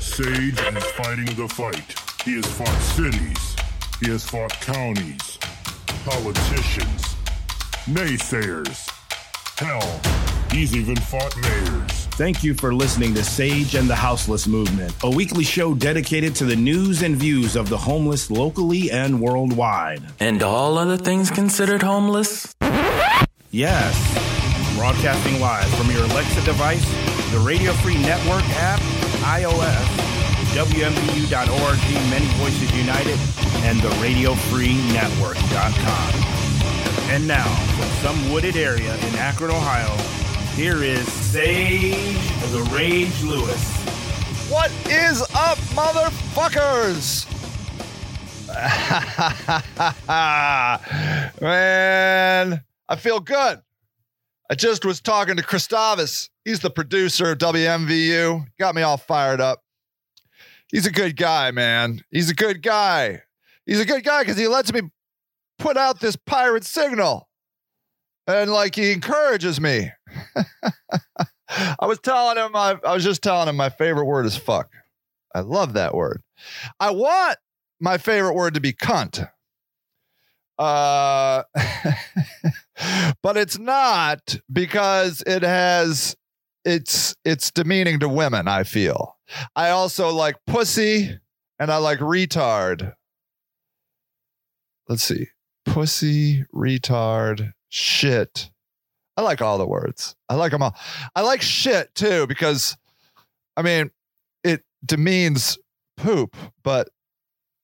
Sage is fighting the fight. He has fought cities. He has fought counties, politicians, naysayers. Hell, he's even fought mayors. Thank you for listening to Sage and the Houseless Movement, a weekly show dedicated to the news and views of the homeless locally and worldwide. And all other things considered homeless? Yes. Broadcasting live from your Alexa device, the Radio Free Network app, iOS, WMVU.org, Many Voices United, and the Radio Free RadioFreeNetwork.com. And now, from some wooded area in Akron, Ohio, here is Sage the Rage Lewis. What is up, motherfuckers? Man, I feel good. I just was talking to Christavis. He's the producer of WMVU. Got me all fired up. He's a good guy, man. He's a good guy. He's a good guy because he lets me put out this pirate signal. And like he encourages me. I was telling him, I, I was just telling him my favorite word is fuck. I love that word. I want my favorite word to be cunt. Uh, but it's not because it has it's it's demeaning to women, I feel. I also like pussy and I like retard. Let's see. Pussy, retard, shit. I like all the words. I like them all. I like shit too because I mean, it demeans poop, but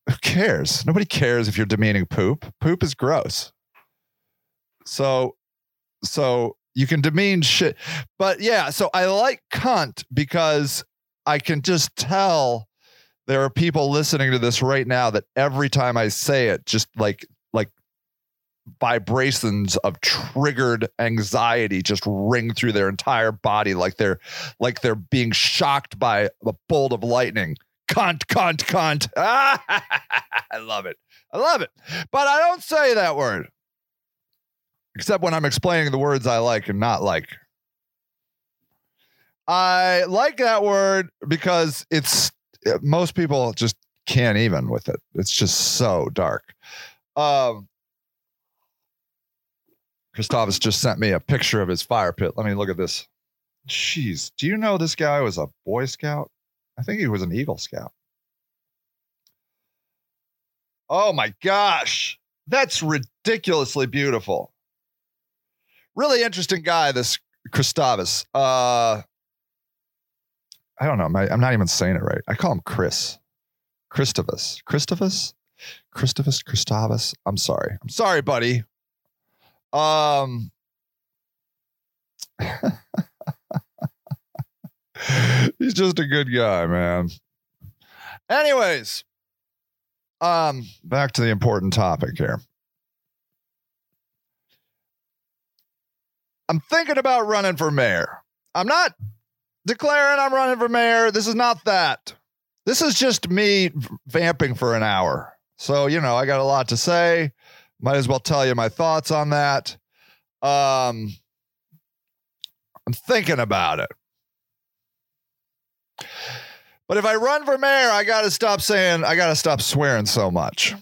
who cares? Nobody cares if you're demeaning poop. Poop is gross. So, so you can demean shit. But yeah, so I like cunt because I can just tell there are people listening to this right now that every time I say it, just like like vibrations of triggered anxiety just ring through their entire body like they're like they're being shocked by a bolt of lightning cunt, cunt, cunt. I love it. I love it. But I don't say that word. Except when I'm explaining the words I like and not like. I like that word because it's most people just can't even with it. It's just so dark. Um Gustavus just sent me a picture of his fire pit. Let me look at this. Jeez, do you know this guy was a Boy Scout? I think he was an Eagle Scout. Oh my gosh. That's ridiculously beautiful. Really interesting guy, this Christavis. Uh, I don't know. My, I'm not even saying it right. I call him Chris. Christavis. Christavis? Christavis, Christavis. I'm sorry. I'm sorry, buddy. Um, he's just a good guy, man. Anyways, um, back to the important topic here. I'm thinking about running for mayor. I'm not declaring I'm running for mayor. This is not that. This is just me vamping for an hour. So, you know, I got a lot to say. Might as well tell you my thoughts on that. Um, I'm thinking about it. But if I run for mayor, I got to stop saying, I got to stop swearing so much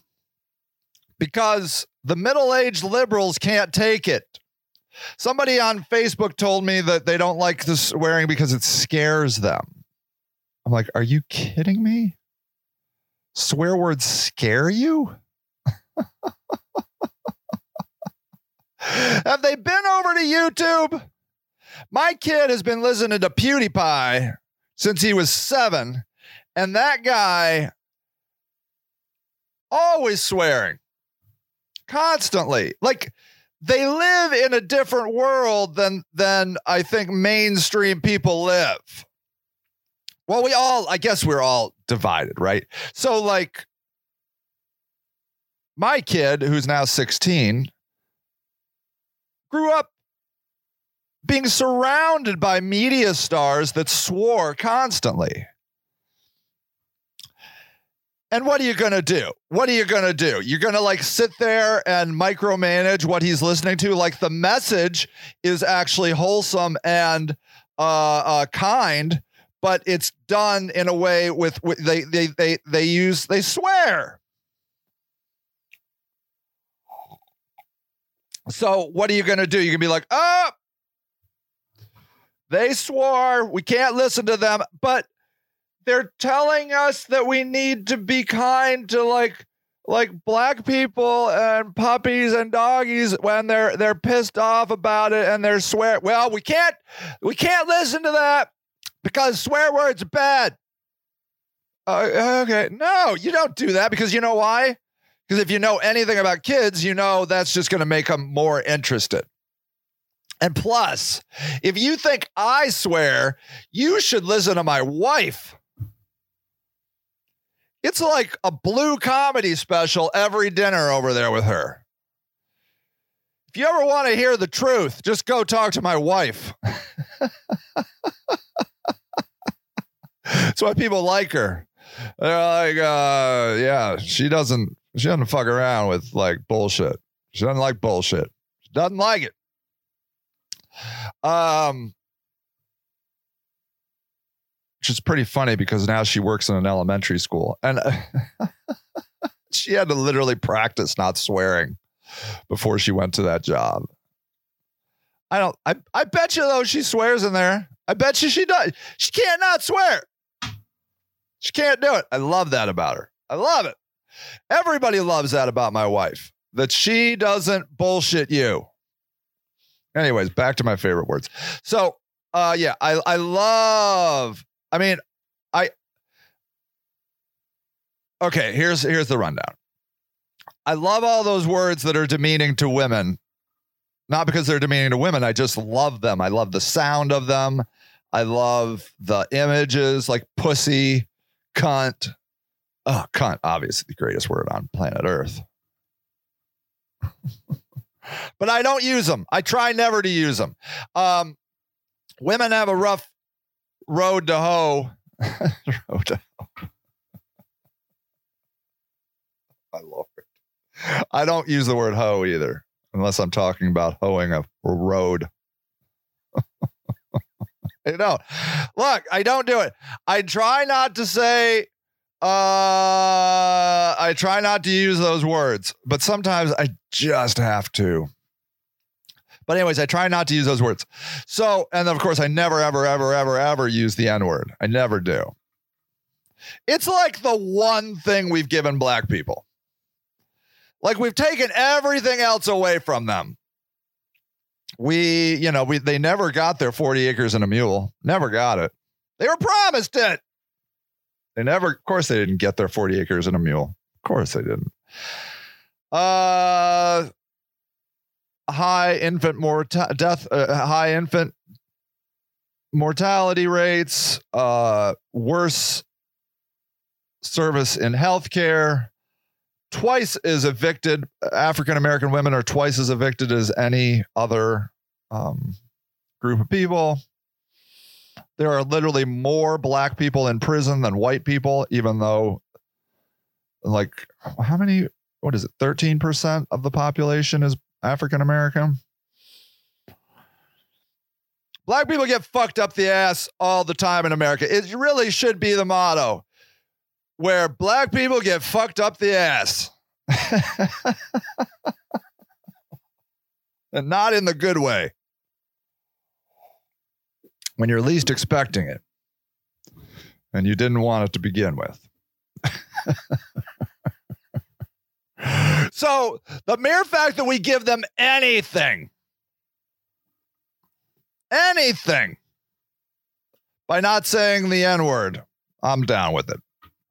because the middle aged liberals can't take it. Somebody on Facebook told me that they don't like the swearing because it scares them. I'm like, are you kidding me? Swear words scare you? Have they been over to YouTube? My kid has been listening to PewDiePie since he was seven, and that guy always swearing constantly. Like they live in a different world than than I think mainstream people live. Well, we all, I guess we're all divided, right? So like my kid who's now 16 grew up being surrounded by media stars that swore constantly. And what are you going to do? What are you going to do? You're going to like sit there and micromanage what he's listening to? Like the message is actually wholesome and uh, uh, kind, but it's done in a way with, with they they they they use they swear. So what are you going to do? You're going to be like, "Oh, they swore. We can't listen to them." But they're telling us that we need to be kind to like like black people and puppies and doggies when they're they're pissed off about it and they're swear well we can't we can't listen to that because swear words are bad. Uh, okay no you don't do that because you know why? Because if you know anything about kids you know that's just going to make them more interested. And plus if you think i swear you should listen to my wife it's like a blue comedy special every dinner over there with her. If you ever want to hear the truth, just go talk to my wife. That's why people like her. They're like, uh, yeah, she doesn't she doesn't fuck around with like bullshit. She doesn't like bullshit. She doesn't like it. Um which is pretty funny because now she works in an elementary school and she had to literally practice not swearing before she went to that job. I don't I I bet you though she swears in there. I bet you she does. She can't not swear. She can't do it. I love that about her. I love it. Everybody loves that about my wife. That she doesn't bullshit you. Anyways, back to my favorite words. So uh yeah, I I love I mean, I okay. Here's here's the rundown. I love all those words that are demeaning to women, not because they're demeaning to women. I just love them. I love the sound of them. I love the images like pussy, cunt. Oh, cunt, obviously the greatest word on planet Earth. but I don't use them. I try never to use them. Um, women have a rough road to hoe. road to hoe. My lord. I don't use the word hoe either, unless I'm talking about hoeing a road. I don't. Look, I don't do it. I try not to say uh I try not to use those words, but sometimes I just have to. But anyways, I try not to use those words. So, and of course, I never, ever, ever, ever, ever use the N word. I never do. It's like the one thing we've given black people. Like we've taken everything else away from them. We, you know, we they never got their 40 acres and a mule. Never got it. They were promised it. They never, of course, they didn't get their 40 acres and a mule. Of course they didn't. Uh high infant morta- death, uh, high infant mortality rates, uh, worse service in healthcare. Twice as evicted. African American women are twice as evicted as any other um, group of people. There are literally more black people in prison than white people, even though, like, how many? What is it? Thirteen percent of the population is African American. Black people get fucked up the ass all the time in America. It really should be the motto where black people get fucked up the ass. and not in the good way. When you're least expecting it and you didn't want it to begin with. so the mere fact that we give them anything, anything, by not saying the N word, I'm down with it.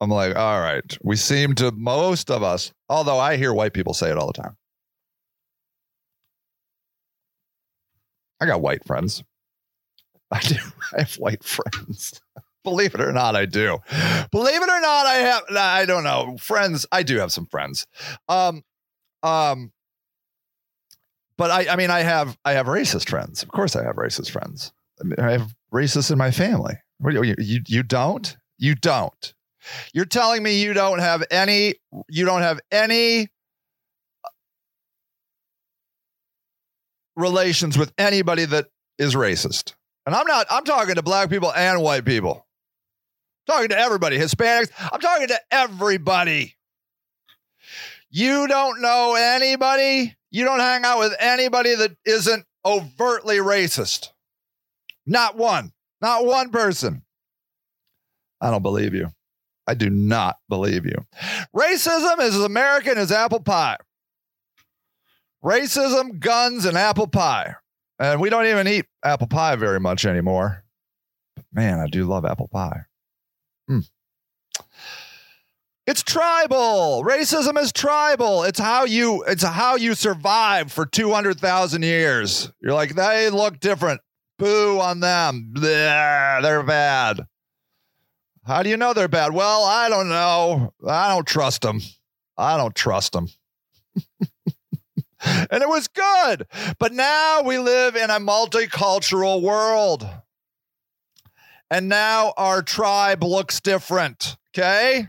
I'm like, all right. We seem to, most of us, although I hear white people say it all the time. I got white friends. I do. I have white friends. Believe it or not, I do. Believe it or not, I have. I don't know friends. I do have some friends. Um, um, but I, I mean, I have, I have racist friends. Of course, I have racist friends. I, mean, I have racists in my family. You, you, you don't. You don't. You're telling me you don't have any. You don't have any relations with anybody that is racist. And I'm not. I'm talking to black people and white people. Talking to everybody, Hispanics. I'm talking to everybody. You don't know anybody. You don't hang out with anybody that isn't overtly racist. Not one. Not one person. I don't believe you. I do not believe you. Racism is as American as apple pie. Racism, guns, and apple pie. And we don't even eat apple pie very much anymore. But man, I do love apple pie. Mm. It's tribal. Racism is tribal. It's how you it's how you survive for 200,000 years. You're like, they look different. Boo on them. Blah, they're bad. How do you know they're bad? Well, I don't know. I don't trust them. I don't trust them. and it was good. But now we live in a multicultural world. And now our tribe looks different. Okay.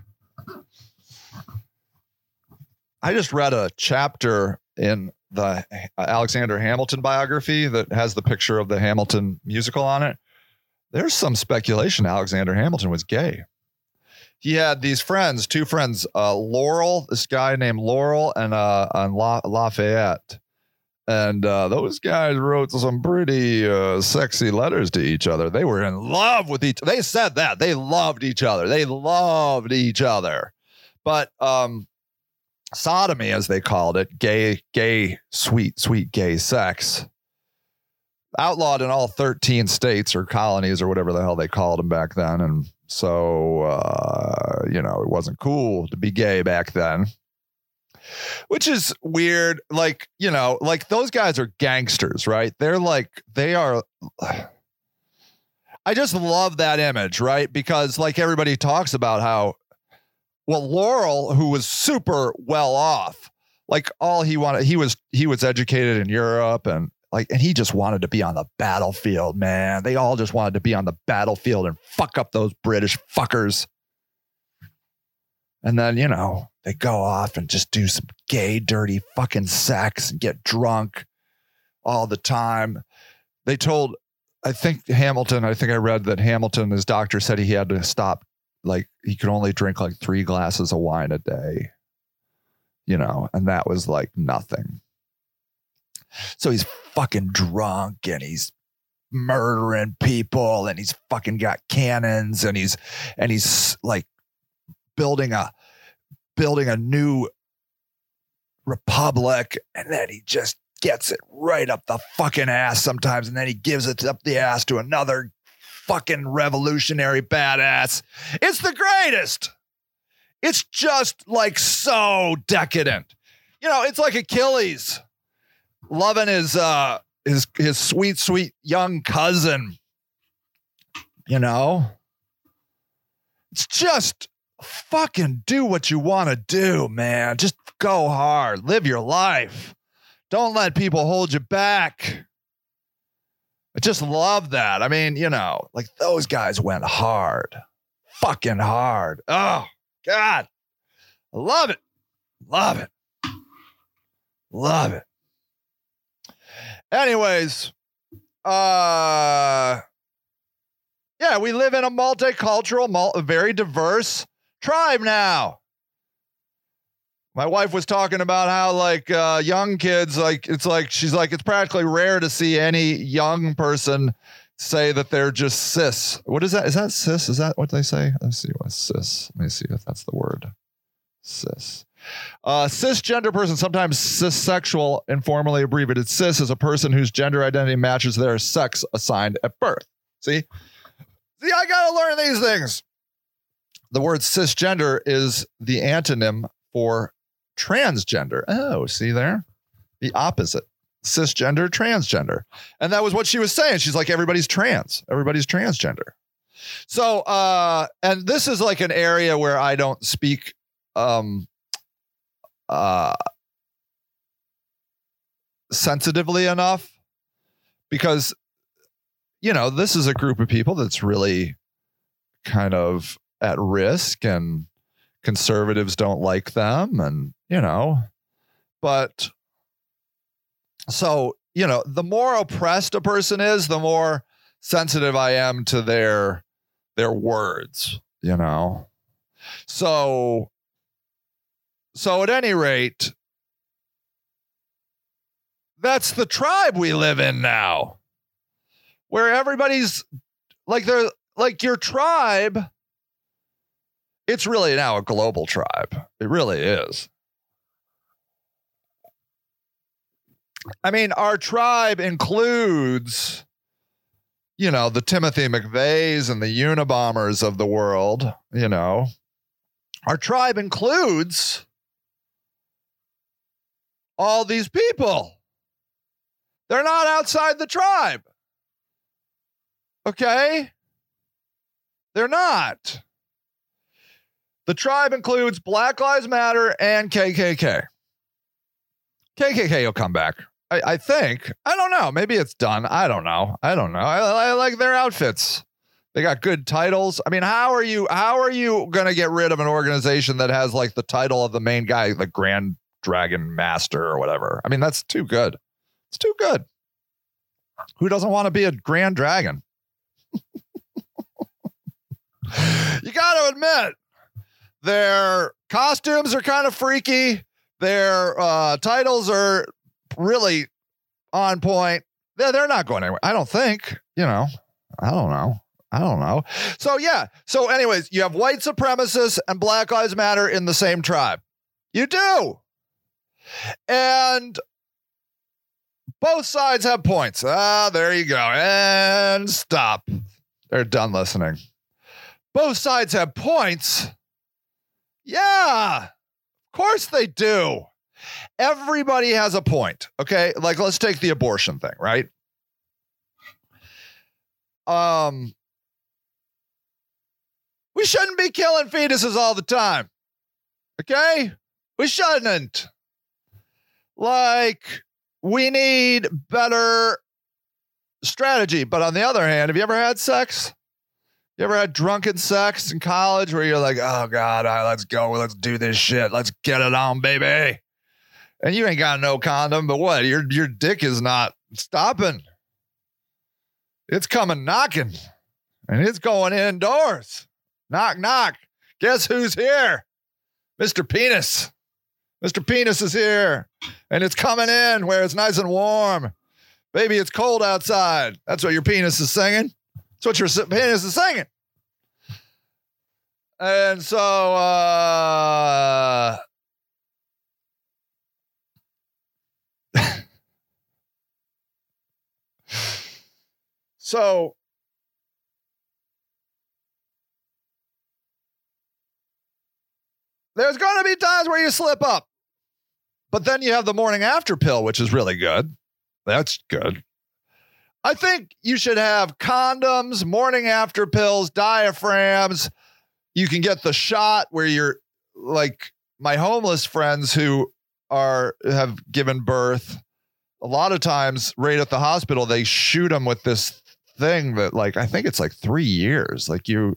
I just read a chapter in the Alexander Hamilton biography that has the picture of the Hamilton musical on it. There's some speculation Alexander Hamilton was gay. He had these friends, two friends, uh, Laurel, this guy named Laurel, and uh, and La- Lafayette, and uh, those guys wrote some pretty uh, sexy letters to each other. They were in love with each. They said that they loved each other. They loved each other, but um, sodomy, as they called it, gay, gay, sweet, sweet gay sex, outlawed in all 13 states or colonies or whatever the hell they called them back then. And so, uh, you know, it wasn't cool to be gay back then. Which is weird. Like, you know, like those guys are gangsters, right? They're like, they are. I just love that image, right? Because, like, everybody talks about how well, Laurel, who was super well off, like all he wanted, he was he was educated in Europe and like, and he just wanted to be on the battlefield, man. They all just wanted to be on the battlefield and fuck up those British fuckers. And then, you know, they go off and just do some gay, dirty fucking sex and get drunk all the time. They told, I think Hamilton, I think I read that Hamilton, his doctor said he had to stop like he could only drink like three glasses of wine a day, you know, and that was like nothing. So he's fucking drunk and he's murdering people and he's fucking got cannons and he's and he's like building a building a new republic and then he just gets it right up the fucking ass sometimes and then he gives it up the ass to another fucking revolutionary badass. It's the greatest. It's just like so decadent. You know, it's like Achilles loving his uh his his sweet sweet young cousin. You know? It's just fucking do what you want to do, man. Just go hard. Live your life. Don't let people hold you back. I just love that. I mean, you know, like those guys went hard, fucking hard. Oh, God. I love it. Love it. Love it. Anyways, uh, yeah, we live in a multicultural, mul- very diverse tribe now. My wife was talking about how like uh, young kids like it's like she's like it's practically rare to see any young person say that they're just cis. What is that? Is that cis? Is that what they say? Let's see what cis let me see if that's the word. Cis. Uh, cisgender person, sometimes cissexual, informally abbreviated cis, is a person whose gender identity matches their sex assigned at birth. See? See, I gotta learn these things. The word cisgender is the antonym for transgender. Oh, see there? The opposite. Cisgender, transgender. And that was what she was saying. She's like, everybody's trans. Everybody's transgender. So, uh, and this is like an area where I don't speak um uh sensitively enough because you know, this is a group of people that's really kind of at risk and conservatives don't like them and you know but so you know the more oppressed a person is the more sensitive i am to their their words you know. So so at any rate, that's the tribe we live in now. Where everybody's like they're like your tribe it's really now a global tribe. It really is. I mean, our tribe includes, you know, the Timothy McVeighs and the Unabombers of the world, you know. Our tribe includes all these people. They're not outside the tribe. Okay? They're not. The tribe includes Black Lives Matter and KKK. KKK will come back. I, I think. I don't know. Maybe it's done. I don't know. I don't know. I, I like their outfits. They got good titles. I mean, how are you? How are you going to get rid of an organization that has like the title of the main guy, the Grand Dragon Master or whatever? I mean, that's too good. It's too good. Who doesn't want to be a Grand Dragon? you got to admit, their costumes are kind of freaky. Their uh, titles are really on point. They're, they're not going anywhere. I don't think. You know, I don't know. I don't know. So, yeah. So, anyways, you have white supremacists and Black Lives Matter in the same tribe. You do. And both sides have points. Ah, there you go. And stop. They're done listening. Both sides have points. Yeah, of course they do. Everybody has a point. Okay. Like, let's take the abortion thing, right? Um, we shouldn't be killing fetuses all the time. Okay? We shouldn't. Like, we need better strategy. But on the other hand, have you ever had sex? You ever had drunken sex in college where you're like, oh God, all right, let's go. Let's do this shit. Let's get it on, baby. And you ain't got no condom, but what? Your your dick is not stopping. It's coming knocking. And it's going indoors. Knock, knock. Guess who's here? Mr. Penis. Mr. Penis is here. And it's coming in where it's nice and warm. Baby, it's cold outside. That's what your penis is singing. That's what your penis is singing. And so, uh, so there's going to be times where you slip up, but then you have the morning after pill, which is really good. That's good. I think you should have condoms, morning after pills, diaphragms. You can get the shot where you're like my homeless friends who are have given birth. A lot of times, right at the hospital, they shoot them with this thing that, like, I think it's like three years. Like you,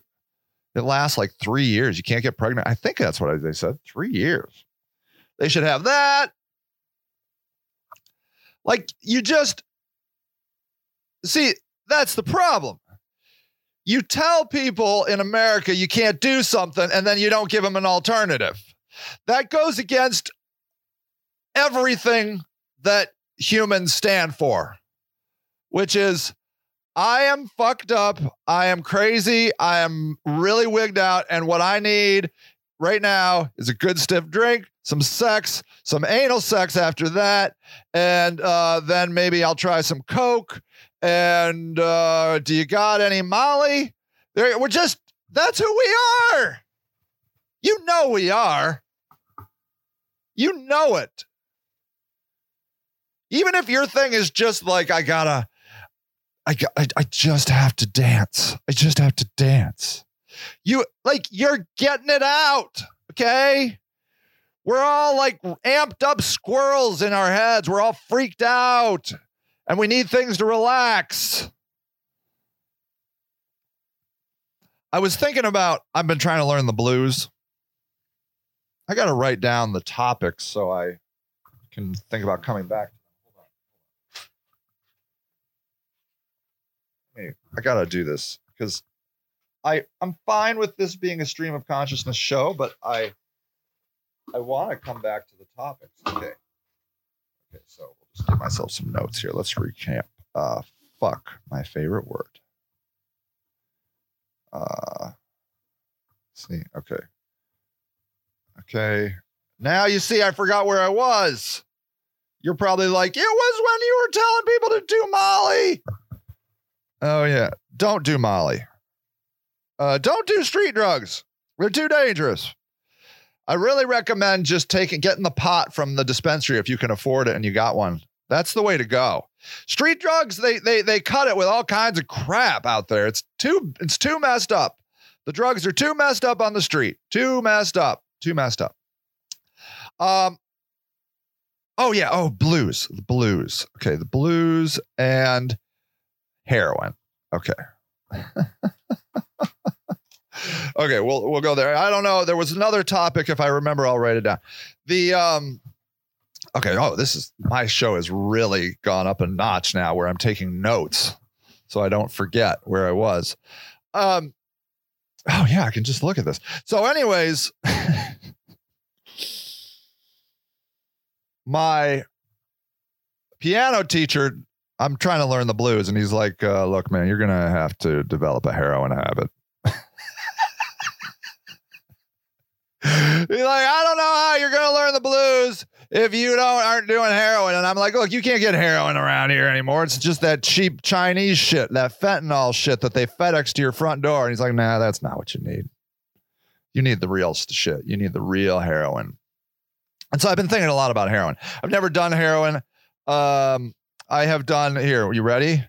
it lasts like three years. You can't get pregnant. I think that's what they said. Three years. They should have that. Like you just See, that's the problem. You tell people in America you can't do something and then you don't give them an alternative. That goes against everything that humans stand for, which is I am fucked up. I am crazy. I am really wigged out. And what I need right now is a good stiff drink, some sex, some anal sex after that. And uh, then maybe I'll try some Coke and uh, do you got any Molly? There, we're just that's who we are. You know we are. You know it. Even if your thing is just like I gotta, I got, I, I just have to dance. I just have to dance. You like you're getting it out, okay? We're all like amped up squirrels in our heads. We're all freaked out and we need things to relax. I was thinking about, I've been trying to learn the blues. I got to write down the topics so I can think about coming back. I got to do this because I I'm fine with this being a stream of consciousness show, but I I want to come back to the topics. Okay. Okay, so just give myself some notes here. Let's recap. Uh fuck, my favorite word. Uh see, okay. Okay. Now you see I forgot where I was. You're probably like, it was when you were telling people to do Molly. Oh yeah. Don't do Molly. Uh, don't do street drugs. They're too dangerous. I really recommend just taking getting the pot from the dispensary if you can afford it and you got one. That's the way to go. Street drugs, they they they cut it with all kinds of crap out there. It's too it's too messed up. The drugs are too messed up on the street. Too messed up. Too messed up. Um Oh yeah, oh blues. The blues. Okay, the blues and heroin. Okay. okay, we'll we'll go there. I don't know. There was another topic. If I remember, I'll write it down. The um. Okay. Oh, this is my show has really gone up a notch now, where I'm taking notes, so I don't forget where I was. Um. Oh yeah, I can just look at this. So, anyways, my piano teacher I'm trying to learn the blues, and he's like, uh, "Look, man, you're gonna have to develop a heroin habit." He's like, "I don't know how you're gonna learn the blues if you don't aren't doing heroin." And I'm like, "Look, you can't get heroin around here anymore. It's just that cheap Chinese shit, that fentanyl shit that they FedEx to your front door." And he's like, "Nah, that's not what you need. You need the real shit. You need the real heroin." And so I've been thinking a lot about heroin. I've never done heroin. Um, I have done here. You ready?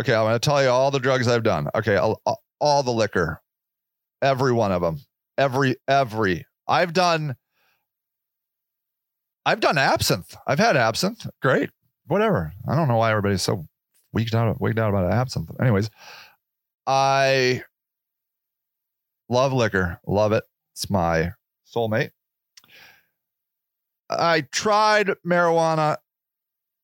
Okay, I'm going to tell you all the drugs I've done. Okay, all, all the liquor, every one of them, every every. I've done. I've done absinthe. I've had absinthe. Great, whatever. I don't know why everybody's so weaked out, wigged out about absinthe. Anyways, I love liquor. Love it. It's my soulmate. I tried marijuana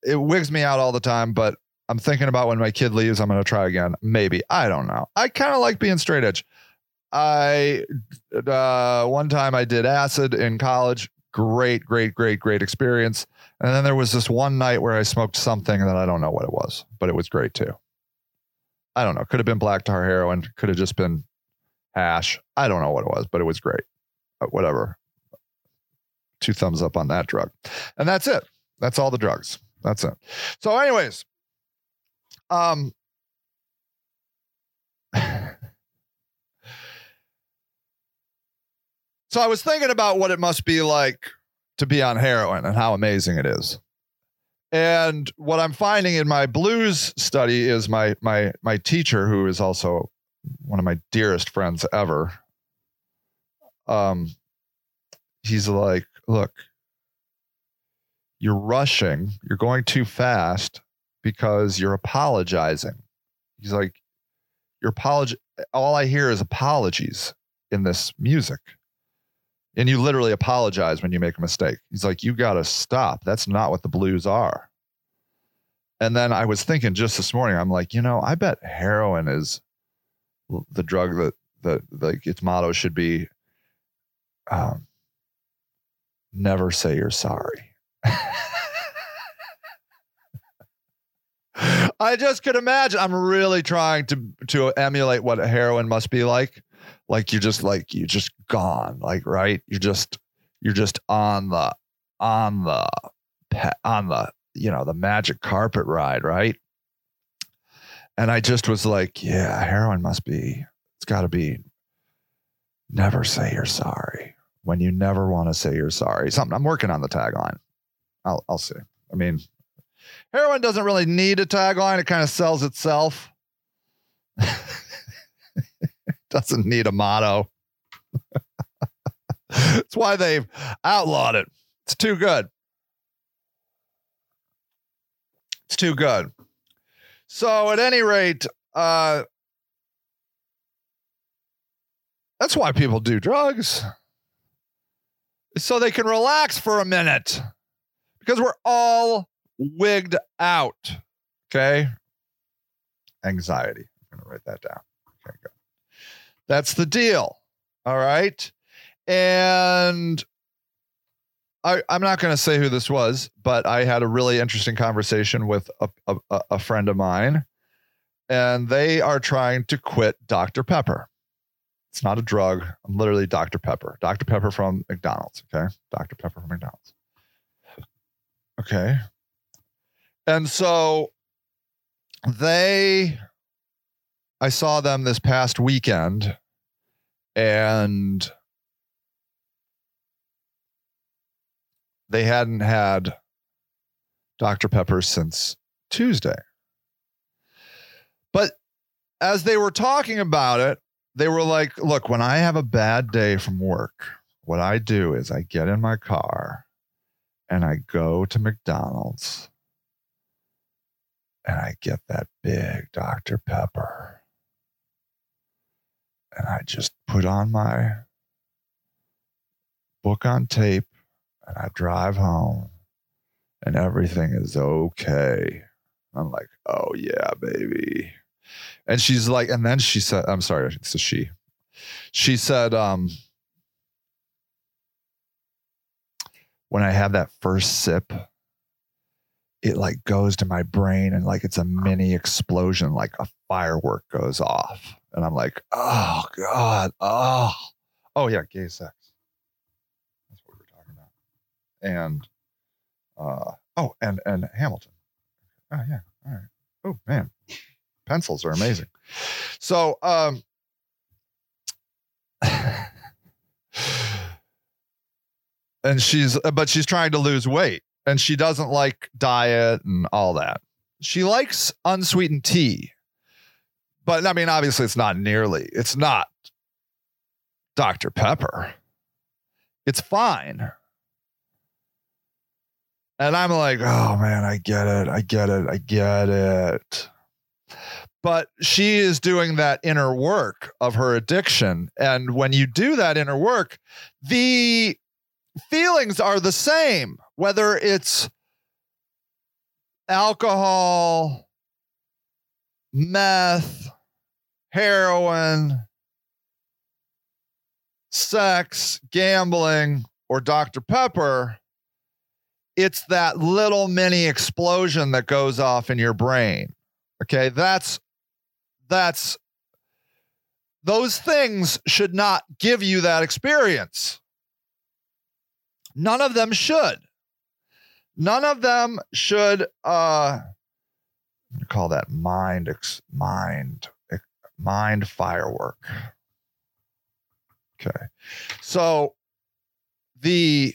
it wigs me out all the time, but I'm thinking about when my kid leaves, I'm going to try again. Maybe. I don't know. I kind of like being straight edge. I, uh, one time I did acid in college. Great, great, great, great experience. And then there was this one night where I smoked something that I don't know what it was, but it was great too. I don't know. Could have been black tar heroin. Could have just been hash. I don't know what it was, but it was great. But whatever. Two thumbs up on that drug. And that's it. That's all the drugs. That's it. So, anyways, um, so I was thinking about what it must be like to be on heroin and how amazing it is. And what I'm finding in my blues study is my my my teacher, who is also one of my dearest friends ever. Um, he's like, look, you're rushing, you're going too fast because you're apologizing. He's like, you're apology. All I hear is apologies in this music. And you literally apologize when you make a mistake. He's like, you got to stop. That's not what the blues are. And then I was thinking just this morning, I'm like, you know, I bet heroin is the drug that, that like its motto should be um, never say you're sorry. I just could imagine. I'm really trying to to emulate what heroin must be like. Like you're just like you're just gone. Like right, you're just you're just on the on the on the you know the magic carpet ride, right? And I just was like, yeah, heroin must be. It's got to be. Never say you're sorry when you never want to say you're sorry. Something I'm working on the tagline. I'll I'll see. I mean, heroin doesn't really need a tagline; it kind of sells itself. doesn't need a motto. That's why they've outlawed it. It's too good. It's too good. So, at any rate, uh, that's why people do drugs. So they can relax for a minute because we're all wigged out. Okay. Anxiety. I'm going to write that down. That's the deal. All right. And I, I'm not going to say who this was, but I had a really interesting conversation with a, a, a friend of mine, and they are trying to quit Dr. Pepper. It's not a drug. I'm literally Dr. Pepper. Dr. Pepper from McDonald's. Okay. Dr. Pepper from McDonald's. Okay. And so they, I saw them this past weekend and they hadn't had Dr. Pepper since Tuesday. But as they were talking about it, they were like, look, when I have a bad day from work, what I do is I get in my car and I go to McDonald's and I get that big Dr. Pepper. And I just put on my book on tape and I drive home and everything is okay. I'm like, oh yeah, baby. And she's like, and then she said, I'm sorry, it's a she. She said, um, when I have that first sip, it like goes to my brain and like it's a mini explosion, like a firework goes off. And I'm like, oh God, oh, oh yeah, gay sex. That's what we were talking about. And uh oh, and and Hamilton. Oh yeah, all right. Oh man, pencils are amazing. So um and she's but she's trying to lose weight and she doesn't like diet and all that. She likes unsweetened tea. But I mean obviously it's not nearly. It's not Dr. Pepper. It's fine. And I'm like, "Oh man, I get it. I get it. I get it." But she is doing that inner work of her addiction. And when you do that inner work, the feelings are the same, whether it's alcohol, meth, heroin, sex, gambling, or Dr. Pepper. It's that little mini explosion that goes off in your brain. Okay, that's that's those things should not give you that experience. None of them should. None of them should uh call that mind ex, mind mind firework. Okay. So the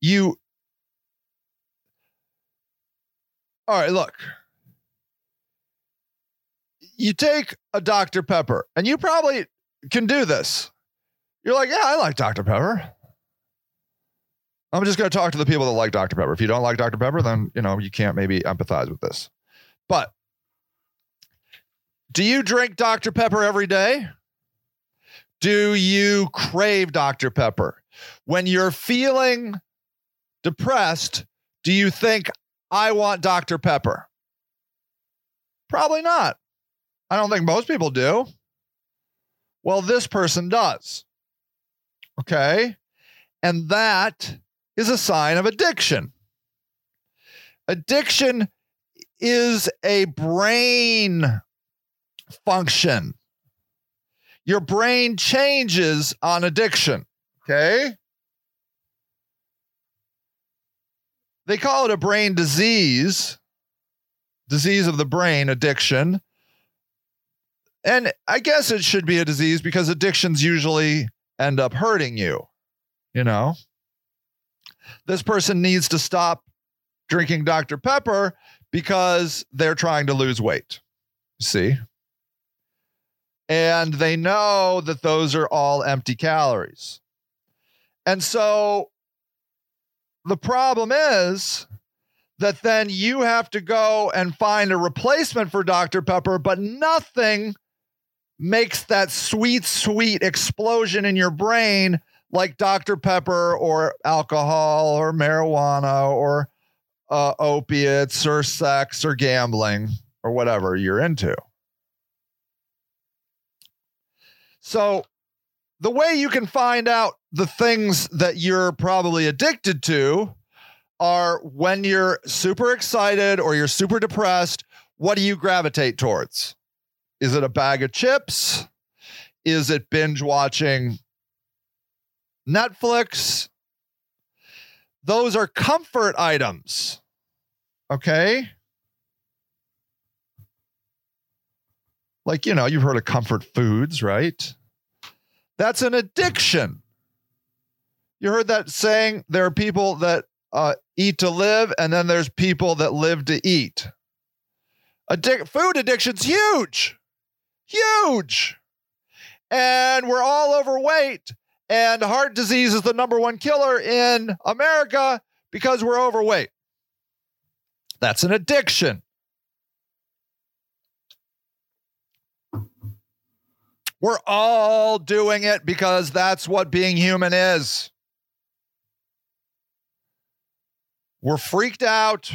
you All right, look. You take a Dr. Pepper, and you probably can do this. You're like, yeah, I like Dr. Pepper. I'm just going to talk to the people that like Dr. Pepper. If you don't like Dr. Pepper, then, you know, you can't maybe empathize with this. But do you drink Dr. Pepper every day? Do you crave Dr. Pepper? When you're feeling depressed, do you think, I want Dr. Pepper? Probably not. I don't think most people do. Well, this person does. Okay. And that is a sign of addiction. Addiction is a brain function. Your brain changes on addiction. Okay. They call it a brain disease, disease of the brain, addiction. And I guess it should be a disease because addictions usually end up hurting you. You know, this person needs to stop drinking Dr. Pepper because they're trying to lose weight. See? And they know that those are all empty calories. And so the problem is that then you have to go and find a replacement for Dr. Pepper, but nothing makes that sweet, sweet explosion in your brain like Dr. Pepper or alcohol or marijuana or uh, opiates or sex or gambling or whatever you're into. So, the way you can find out the things that you're probably addicted to are when you're super excited or you're super depressed, what do you gravitate towards? Is it a bag of chips? Is it binge watching Netflix? Those are comfort items. Okay. Like, you know, you've heard of comfort foods, right? That's an addiction. You heard that saying there are people that uh, eat to live, and then there's people that live to eat. Addic- food addiction's huge, huge. And we're all overweight, and heart disease is the number one killer in America because we're overweight. That's an addiction. We're all doing it because that's what being human is. We're freaked out.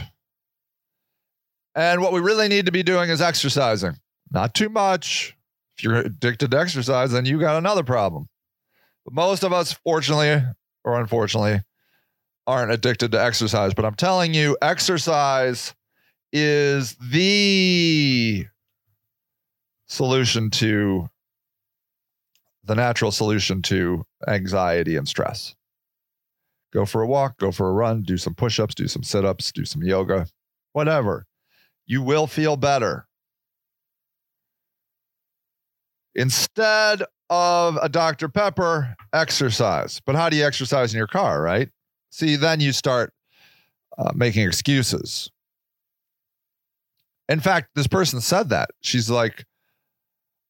And what we really need to be doing is exercising. Not too much. If you're addicted to exercise, then you got another problem. But most of us, fortunately or unfortunately, aren't addicted to exercise. But I'm telling you, exercise is the solution to the natural solution to anxiety and stress. Go for a walk, go for a run, do some push ups, do some sit ups, do some yoga, whatever. You will feel better. Instead of a Dr. Pepper, exercise. But how do you exercise in your car, right? See, then you start uh, making excuses. In fact, this person said that. She's like,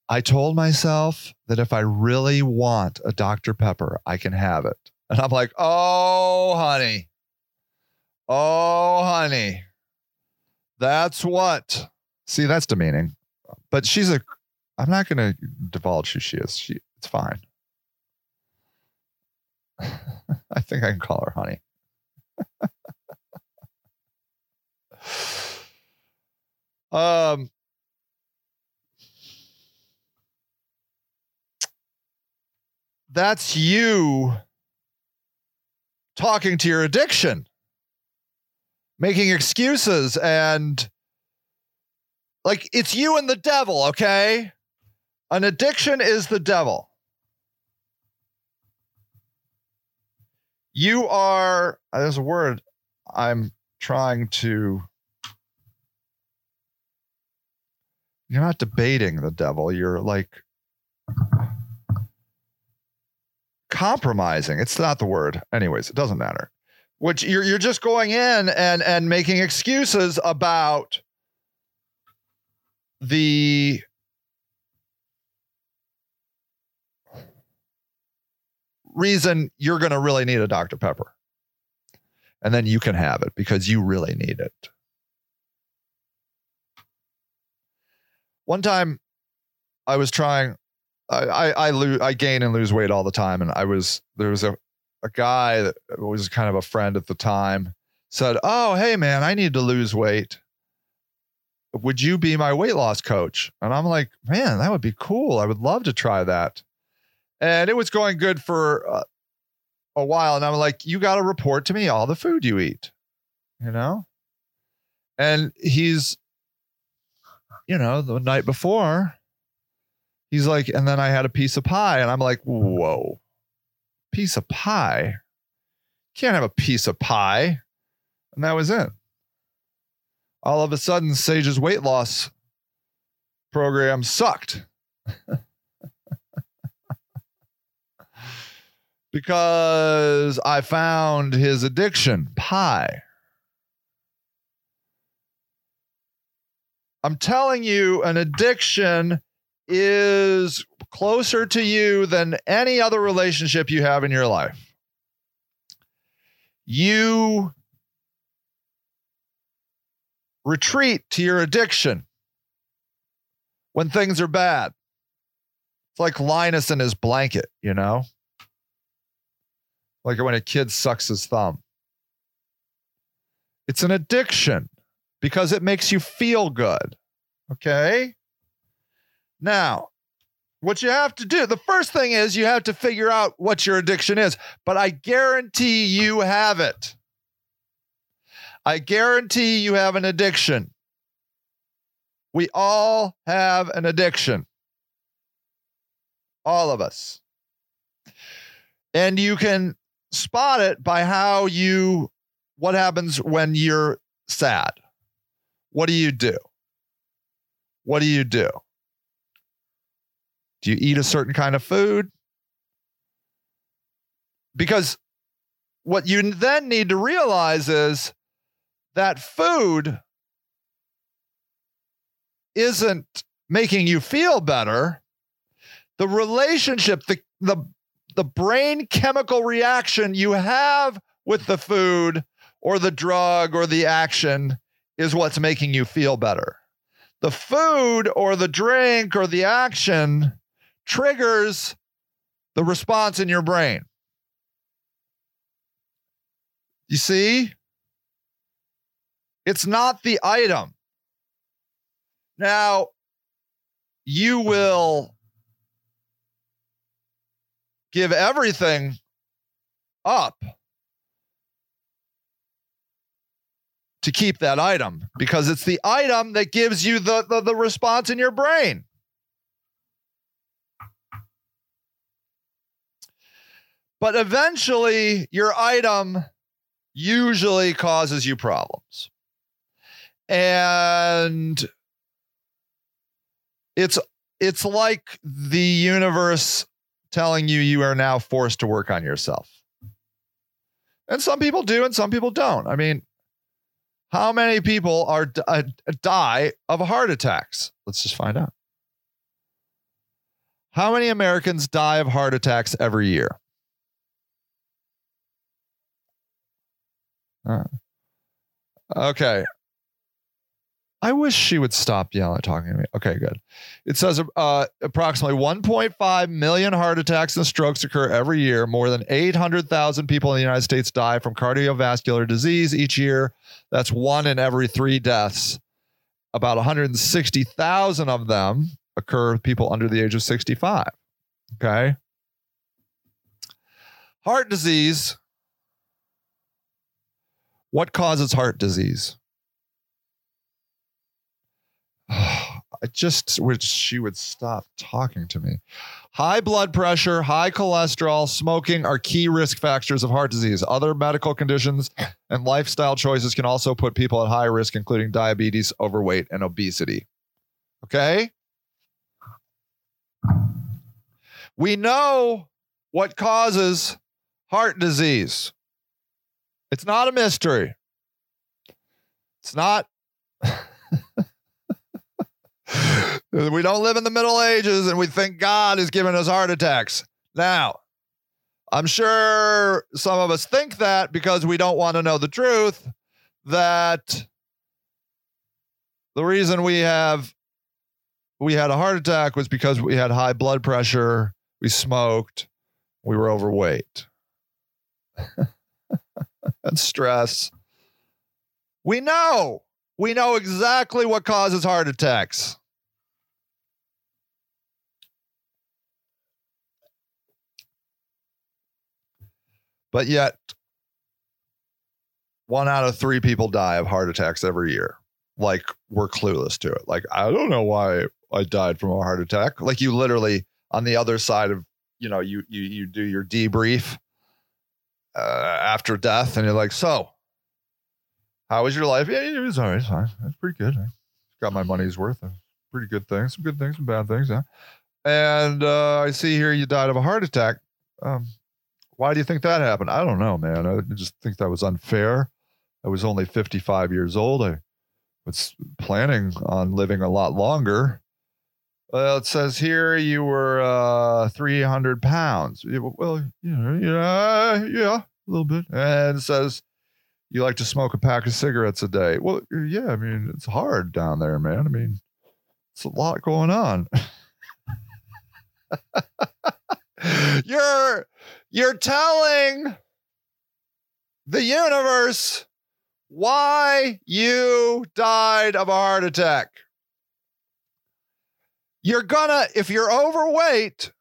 I told myself that if I really want a Dr. Pepper, I can have it. And I'm like, oh, honey. Oh, honey. That's what. See, that's demeaning. But she's a, I'm not going to divulge who she is. She, it's fine. I think I can call her honey. um, that's you talking to your addiction, making excuses, and like it's you and the devil, okay? An addiction is the devil. You are, there's a word I'm trying to. You're not debating the devil. You're like compromising. It's not the word. Anyways, it doesn't matter. Which you're you're just going in and and making excuses about the reason you're going to really need a Dr. Pepper. And then you can have it because you really need it. One time I was trying I I lose, I gain and lose weight all the time, and I was there was a a guy that was kind of a friend at the time said, "Oh, hey man, I need to lose weight. Would you be my weight loss coach?" And I'm like, "Man, that would be cool. I would love to try that." And it was going good for uh, a while, and I'm like, "You got to report to me all the food you eat," you know. And he's, you know, the night before He's like, and then I had a piece of pie. And I'm like, whoa, piece of pie? Can't have a piece of pie. And that was it. All of a sudden, Sage's weight loss program sucked. because I found his addiction, pie. I'm telling you, an addiction is closer to you than any other relationship you have in your life. You retreat to your addiction when things are bad. It's like Linus and his blanket, you know? Like when a kid sucks his thumb. It's an addiction because it makes you feel good. Okay? Now, what you have to do, the first thing is you have to figure out what your addiction is. But I guarantee you have it. I guarantee you have an addiction. We all have an addiction. All of us. And you can spot it by how you, what happens when you're sad. What do you do? What do you do? Do you eat a certain kind of food? Because what you then need to realize is that food isn't making you feel better. The relationship, the, the, the brain chemical reaction you have with the food or the drug or the action is what's making you feel better. The food or the drink or the action triggers the response in your brain. You see? It's not the item. Now, you will give everything up to keep that item because it's the item that gives you the, the, the response in your brain. But eventually, your item usually causes you problems. And it's it's like the universe telling you you are now forced to work on yourself. And some people do and some people don't. I mean, how many people are uh, die of heart attacks? Let's just find out. How many Americans die of heart attacks every year? Uh, okay. I wish she would stop yelling, talking to me. Okay, good. It says uh, approximately 1.5 million heart attacks and strokes occur every year. More than 800,000 people in the United States die from cardiovascular disease each year. That's one in every three deaths. About 160,000 of them occur with people under the age of 65. Okay. Heart disease. What causes heart disease? I just wish she would stop talking to me. High blood pressure, high cholesterol, smoking are key risk factors of heart disease. Other medical conditions and lifestyle choices can also put people at high risk, including diabetes, overweight, and obesity. Okay? We know what causes heart disease. It's not a mystery. It's not. we don't live in the Middle Ages and we think God is giving us heart attacks. Now, I'm sure some of us think that because we don't want to know the truth, that the reason we have we had a heart attack was because we had high blood pressure, we smoked, we were overweight. and stress. We know. We know exactly what causes heart attacks. But yet, one out of three people die of heart attacks every year. Like, we're clueless to it. Like, I don't know why I died from a heart attack. Like, you literally, on the other side of, you know, you you you do your debrief uh, after death, and you're like, so, how was your life? Yeah, it was all right. It's fine. It's pretty good. I got my money's worth. Pretty good things, some good things, some bad things. Yeah. And uh, I see here you died of a heart attack. Um, why do you think that happened? I don't know, man. I just think that was unfair. I was only 55 years old. I was planning on living a lot longer. Well, it says here you were uh, 300 pounds. Well, you know, yeah, yeah, a little bit. And it says you like to smoke a pack of cigarettes a day. Well, yeah, I mean, it's hard down there, man. I mean, it's a lot going on. you're you're telling the universe why you died of a heart attack. You're gonna, if you're overweight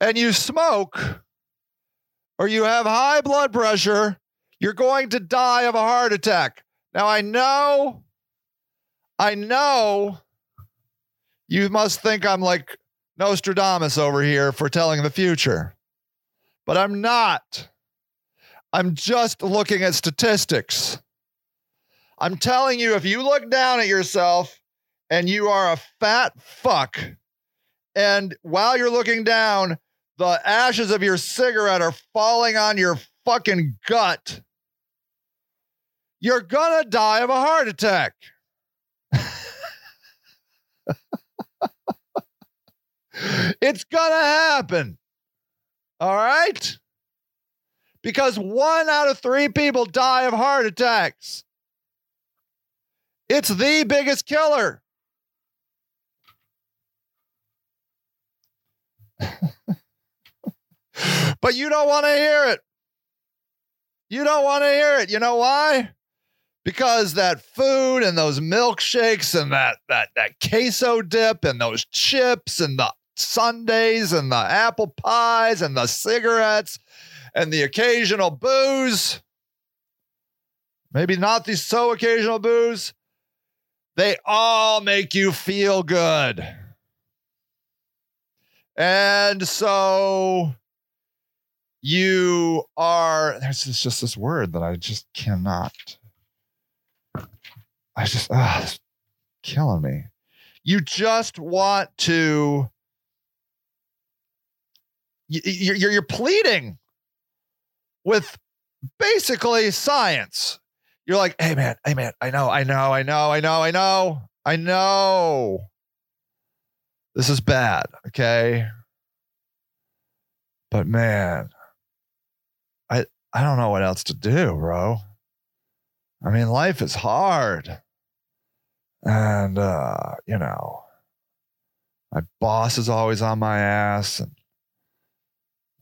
and you smoke or you have high blood pressure, you're going to die of a heart attack. Now, I know, I know you must think I'm like Nostradamus over here for telling the future, but I'm not. I'm just looking at statistics. I'm telling you, if you look down at yourself and you are a fat fuck, and while you're looking down, the ashes of your cigarette are falling on your fucking gut, you're gonna die of a heart attack. it's gonna happen. All right? Because one out of three people die of heart attacks. It's the biggest killer. but you don't want to hear it. You don't want to hear it. You know why? Because that food and those milkshakes and that that that queso dip and those chips and the sundaes and the apple pies and the cigarettes and the occasional booze. Maybe not the so occasional booze. They all make you feel good. And so you are, there's this, just this word that I just cannot. I just, ah, it's killing me. You just want to, you, you're, you're pleading with basically science. You're like, hey man, hey man, I know, I know, I know, I know, I know, I know. This is bad, okay? But man, I I don't know what else to do, bro. I mean, life is hard. And uh, you know, my boss is always on my ass and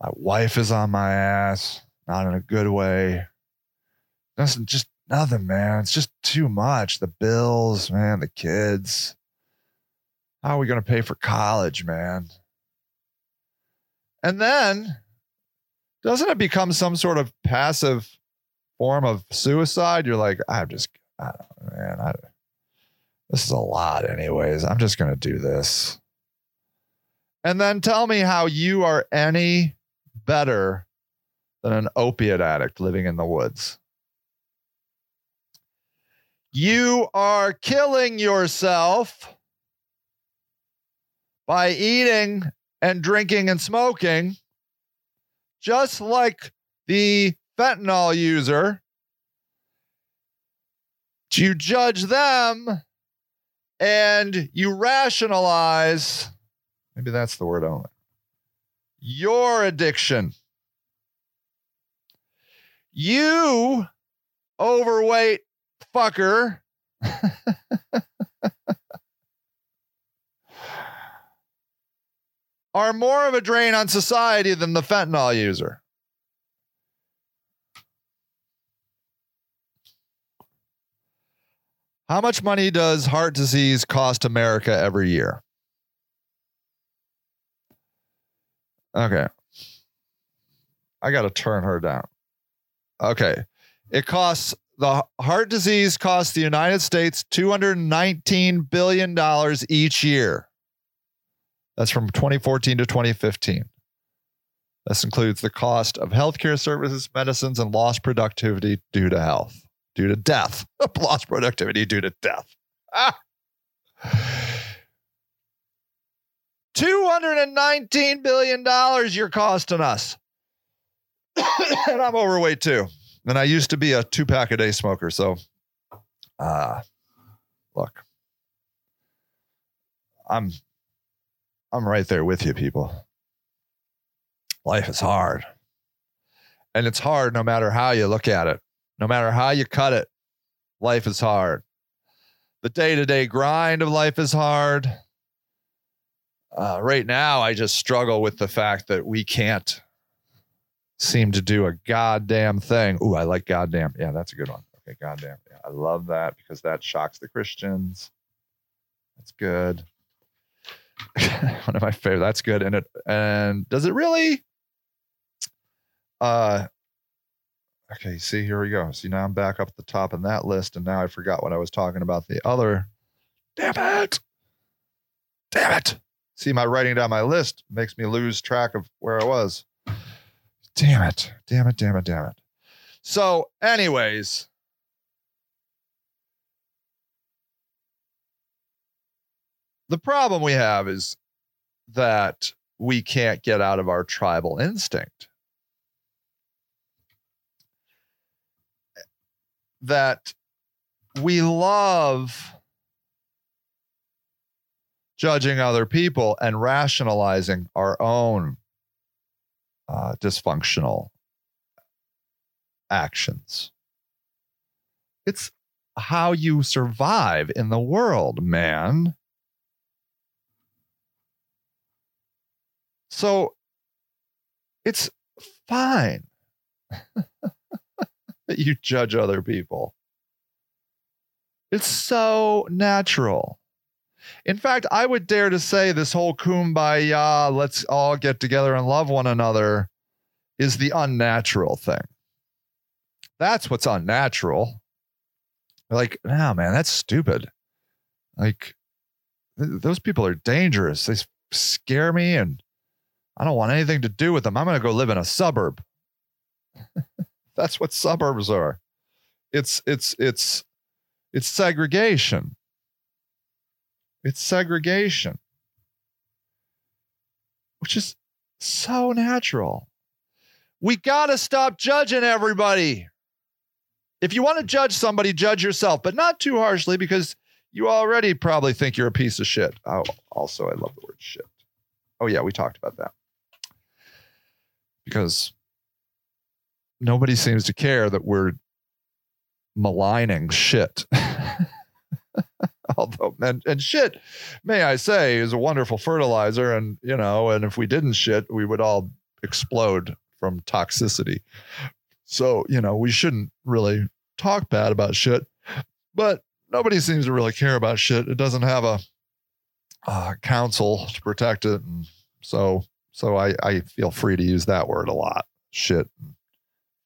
my wife is on my ass, not in a good way. That's just nothing, man. It's just too much. The bills, man, the kids. How are we going to pay for college, man? And then doesn't it become some sort of passive form of suicide? You're like, I'm just, I don't, man, I, this is a lot, anyways. I'm just going to do this. And then tell me how you are any better than an opiate addict living in the woods. You are killing yourself by eating and drinking and smoking, just like the fentanyl user. You judge them and you rationalize, maybe that's the word only, your addiction. You overweight fucker. are more of a drain on society than the fentanyl user. How much money does heart disease cost America every year? Okay. I got to turn her down. Okay. It costs the heart disease costs the United States $219 billion each year. That's from 2014 to 2015. This includes the cost of healthcare services, medicines, and lost productivity due to health, due to death. lost productivity due to death. Ah. $219 billion you're costing us. and I'm overweight too. And I used to be a two pack a day smoker. So, uh, look, I'm I'm right there with you, people. Life is hard. And it's hard no matter how you look at it, no matter how you cut it. Life is hard. The day to day grind of life is hard. Uh, right now, I just struggle with the fact that we can't seem to do a goddamn thing. Ooh, I like goddamn. Yeah, that's a good one. Okay, goddamn. Yeah, I love that because that shocks the Christians. That's good. one of my favorite. That's good. And it and does it really? Uh okay, see, here we go. See, now I'm back up at the top of that list, and now I forgot what I was talking about. The other damn it. Damn it. See, my writing down my list makes me lose track of where I was. Damn it. Damn it. Damn it. Damn it. So, anyways, the problem we have is that we can't get out of our tribal instinct. That we love judging other people and rationalizing our own uh, dysfunctional actions. It's how you survive in the world, man. So it's fine that you judge other people. It's so natural. In fact, I would dare to say this whole kumbaya, let's all get together and love one another, is the unnatural thing. That's what's unnatural. Like, no, man, that's stupid. Like, th- those people are dangerous. They scare me, and I don't want anything to do with them. I'm going to go live in a suburb. that's what suburbs are. It's it's it's it's segregation. It's segregation, which is so natural. We got to stop judging everybody. If you want to judge somebody, judge yourself, but not too harshly because you already probably think you're a piece of shit. Oh, also, I love the word shit. Oh, yeah, we talked about that. Because nobody seems to care that we're maligning shit. although and, and shit may i say is a wonderful fertilizer and you know and if we didn't shit we would all explode from toxicity so you know we shouldn't really talk bad about shit but nobody seems to really care about shit it doesn't have a uh, council to protect it and so so i i feel free to use that word a lot shit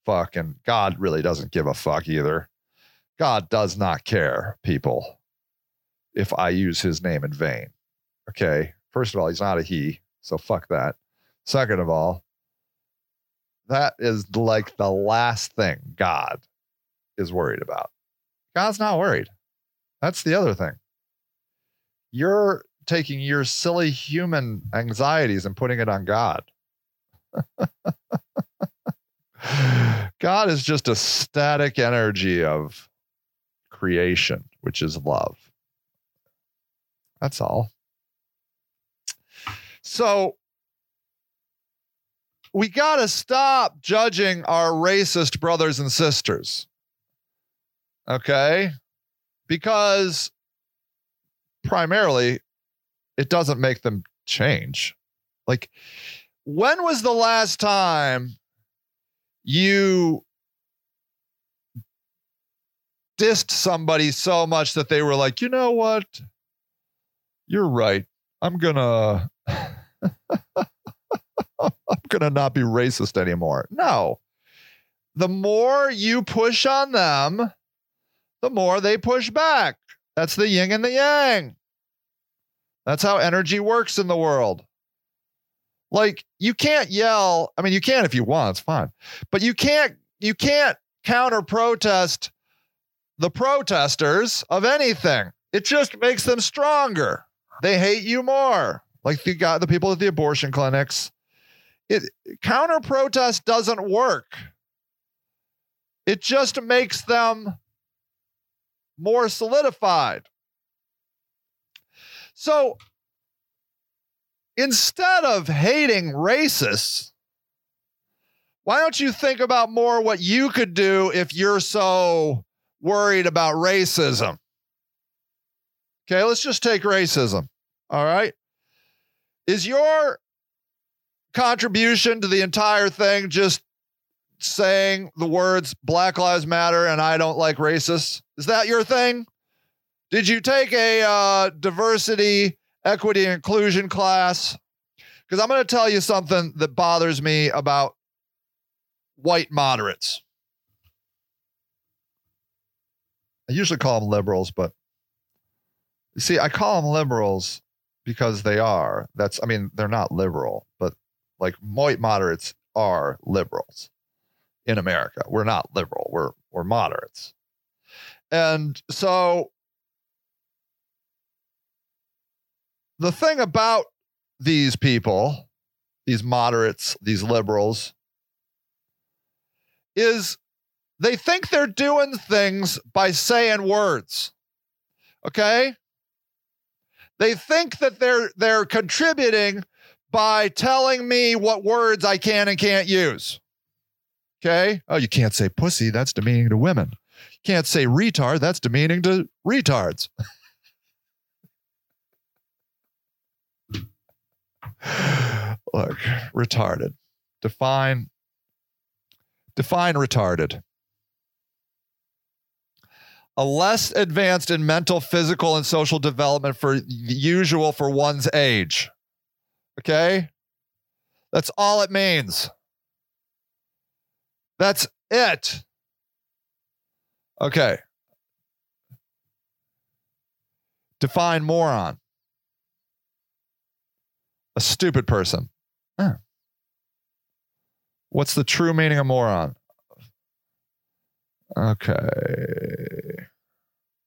fuck and god really doesn't give a fuck either god does not care people if I use his name in vain. Okay. First of all, he's not a he. So fuck that. Second of all, that is like the last thing God is worried about. God's not worried. That's the other thing. You're taking your silly human anxieties and putting it on God. God is just a static energy of creation, which is love. That's all. So we got to stop judging our racist brothers and sisters. Okay? Because primarily, it doesn't make them change. Like, when was the last time you dissed somebody so much that they were like, you know what? You're right. I'm gonna I'm gonna not be racist anymore. No. The more you push on them, the more they push back. That's the yin and the yang. That's how energy works in the world. Like you can't yell. I mean, you can if you want, it's fine. But you can't you can't counter protest the protesters of anything. It just makes them stronger. They hate you more. Like the guy, the people at the abortion clinics. It counter protest doesn't work. It just makes them more solidified. So instead of hating racists, why don't you think about more what you could do if you're so worried about racism? Okay, let's just take racism. All right. Is your contribution to the entire thing just saying the words Black Lives Matter and I don't like racists? Is that your thing? Did you take a uh, diversity, equity inclusion class. Because I'm going to tell you something that bothers me about white moderates. I usually call them liberals, but you see, I call them liberals because they are. That's, I mean, they're not liberal, but like white moderates are liberals in America. We're not liberal. We're we're moderates. And so the thing about these people, these moderates, these liberals, is they think they're doing things by saying words. Okay? They think that they're they're contributing by telling me what words I can and can't use. Okay? Oh, you can't say pussy, that's demeaning to women. You can't say retard, that's demeaning to retards. Look, retarded. Define define retarded. A less advanced in mental, physical, and social development for usual for one's age. Okay? That's all it means. That's it. Okay. Define moron. A stupid person. Huh. What's the true meaning of moron? Okay.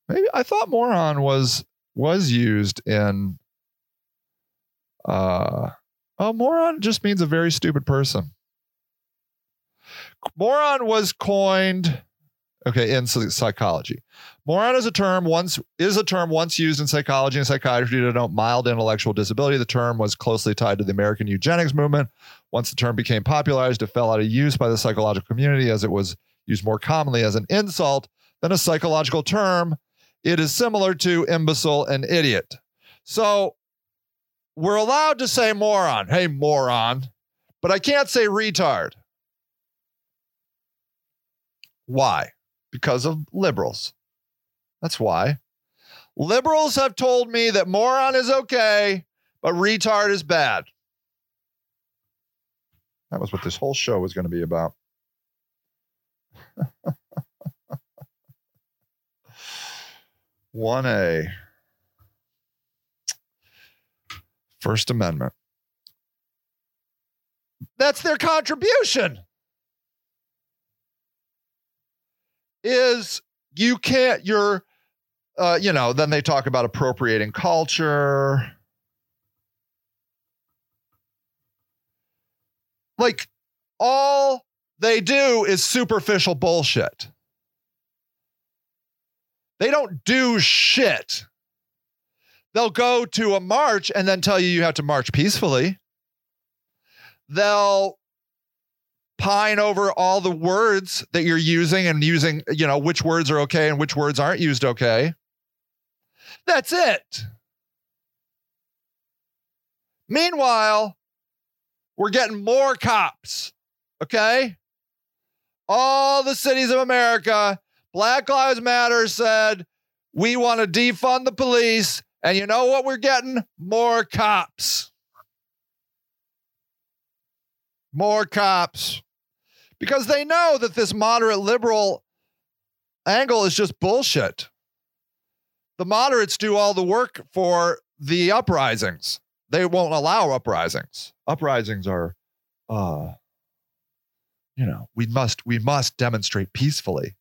Maybe I thought moron was was used in uh oh moron just means a very stupid person. Moron was coined okay in psychology. Moron is a term once is a term once used in psychology and psychiatry to denote mild intellectual disability. The term was closely tied to the American eugenics movement. Once the term became popularized, it fell out of use by the psychological community as it was used more commonly as an insult than a psychological term. It is similar to imbecile and idiot. So we're allowed to say moron. Hey, moron. But I can't say retard. Why? Because of liberals. That's why. Liberals have told me that moron is okay, but retard is bad. That was what this whole show was going to be about. 1A. First Amendment. That's their contribution. Is you can't, you're, uh, you know, then they talk about appropriating culture. Like, all they do is superficial bullshit. They don't do shit. They'll go to a march and then tell you you have to march peacefully. They'll pine over all the words that you're using and using, you know, which words are okay and which words aren't used okay. That's it. Meanwhile, we're getting more cops, okay? All the cities of America, Black Lives Matter said, we want to defund the police. And you know what we're getting? More cops. More cops. Because they know that this moderate liberal angle is just bullshit. The moderates do all the work for the uprisings. They won't allow uprisings. Uprisings are uh you know, we must we must demonstrate peacefully.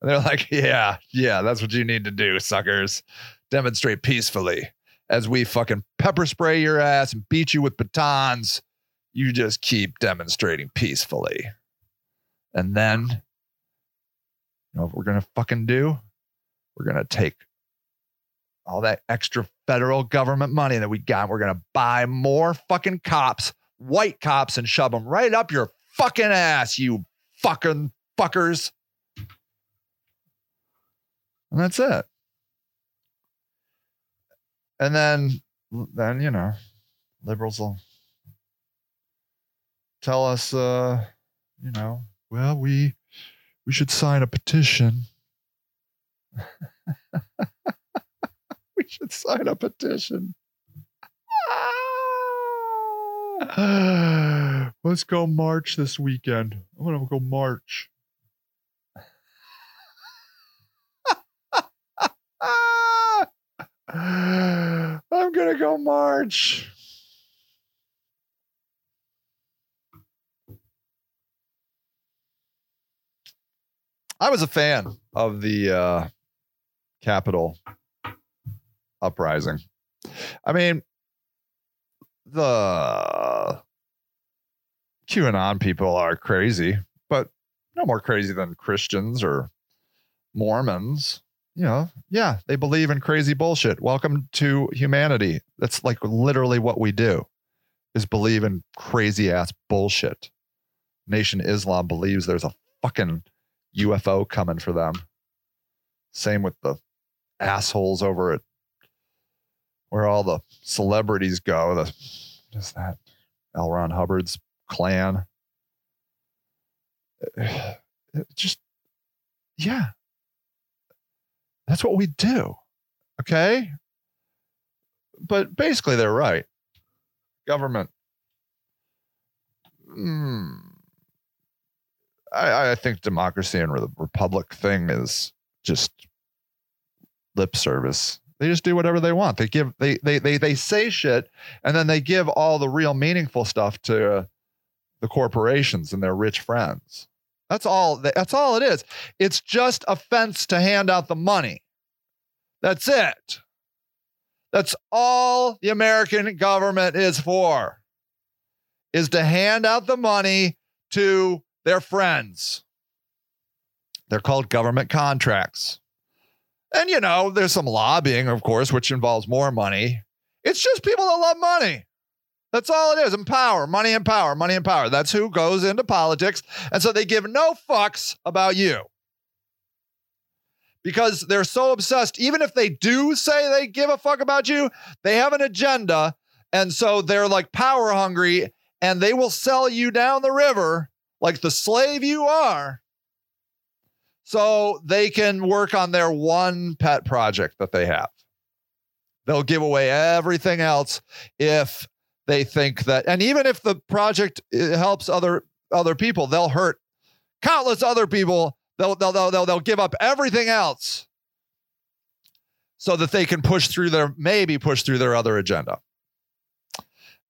And they're like, yeah, yeah, that's what you need to do, suckers. Demonstrate peacefully as we fucking pepper spray your ass and beat you with batons. You just keep demonstrating peacefully. And then, you know what we're going to fucking do? We're going to take all that extra federal government money that we got. We're going to buy more fucking cops, white cops, and shove them right up your fucking ass, you fucking fuckers. And that's it. And then, then you know, liberals will tell us, uh, you know, well, we we should sign a petition. we should sign a petition. Let's go march this weekend. I'm gonna go march. I'm to go march. I was a fan of the uh, Capitol uprising. I mean, the QAnon people are crazy, but no more crazy than Christians or Mormons. You know, yeah, they believe in crazy bullshit. Welcome to humanity. That's like literally what we do is believe in crazy ass bullshit. Nation Islam believes there's a fucking UFO coming for them. Same with the assholes over at where all the celebrities go. The just that L. Ron Hubbard's clan. It just yeah. That's what we do. Okay? But basically they're right. Government. Hmm. I, I think democracy and the republic thing is just lip service. They just do whatever they want. They give they they they they say shit, and then they give all the real meaningful stuff to the corporations and their rich friends. That's all. That's all it is. It's just a fence to hand out the money. That's it. That's all the American government is for. Is to hand out the money to their friends. They're called government contracts. And, you know, there's some lobbying, of course, which involves more money. It's just people that love money. That's all it is. And power, money and power, money and power. That's who goes into politics. And so they give no fucks about you because they're so obsessed. Even if they do say they give a fuck about you, they have an agenda. And so they're like power hungry and they will sell you down the river like the slave you are so they can work on their one pet project that they have. They'll give away everything else if they think that, and even if the project uh, helps other other people, they'll hurt countless other people. They'll they'll they'll they'll, they'll give up everything else so that they can push through their maybe push through their other agenda.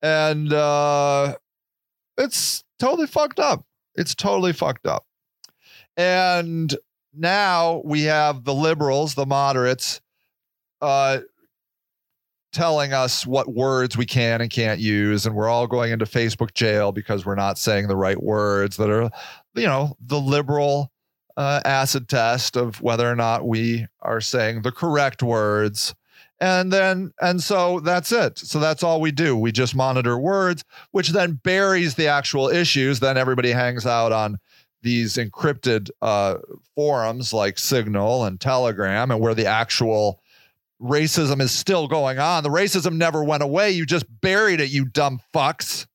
And uh, it's totally fucked up. It's totally fucked up. And now we have the liberals, the moderates, uh, telling us what words we can and can't use. And we're all going into Facebook jail because we're not saying the right words that are, you know, the liberal uh, acid test of whether or not we are saying the correct words. And then, and so that's it. So that's all we do. We just monitor words, which then buries the actual issues. Then everybody hangs out on these encrypted uh, forums like Signal and Telegram, and where the actual racism is still going on. The racism never went away. You just buried it, you dumb fucks.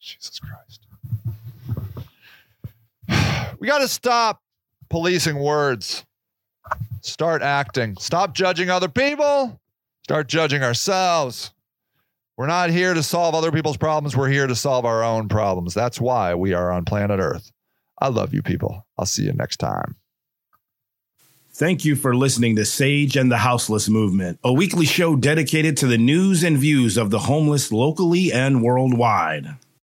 Jesus Christ. We got to stop policing words. Start acting. Stop judging other people. Start judging ourselves. We're not here to solve other people's problems. We're here to solve our own problems. That's why we are on planet Earth. I love you people. I'll see you next time. Thank you for listening to Sage and the Houseless Movement, a weekly show dedicated to the news and views of the homeless locally and worldwide.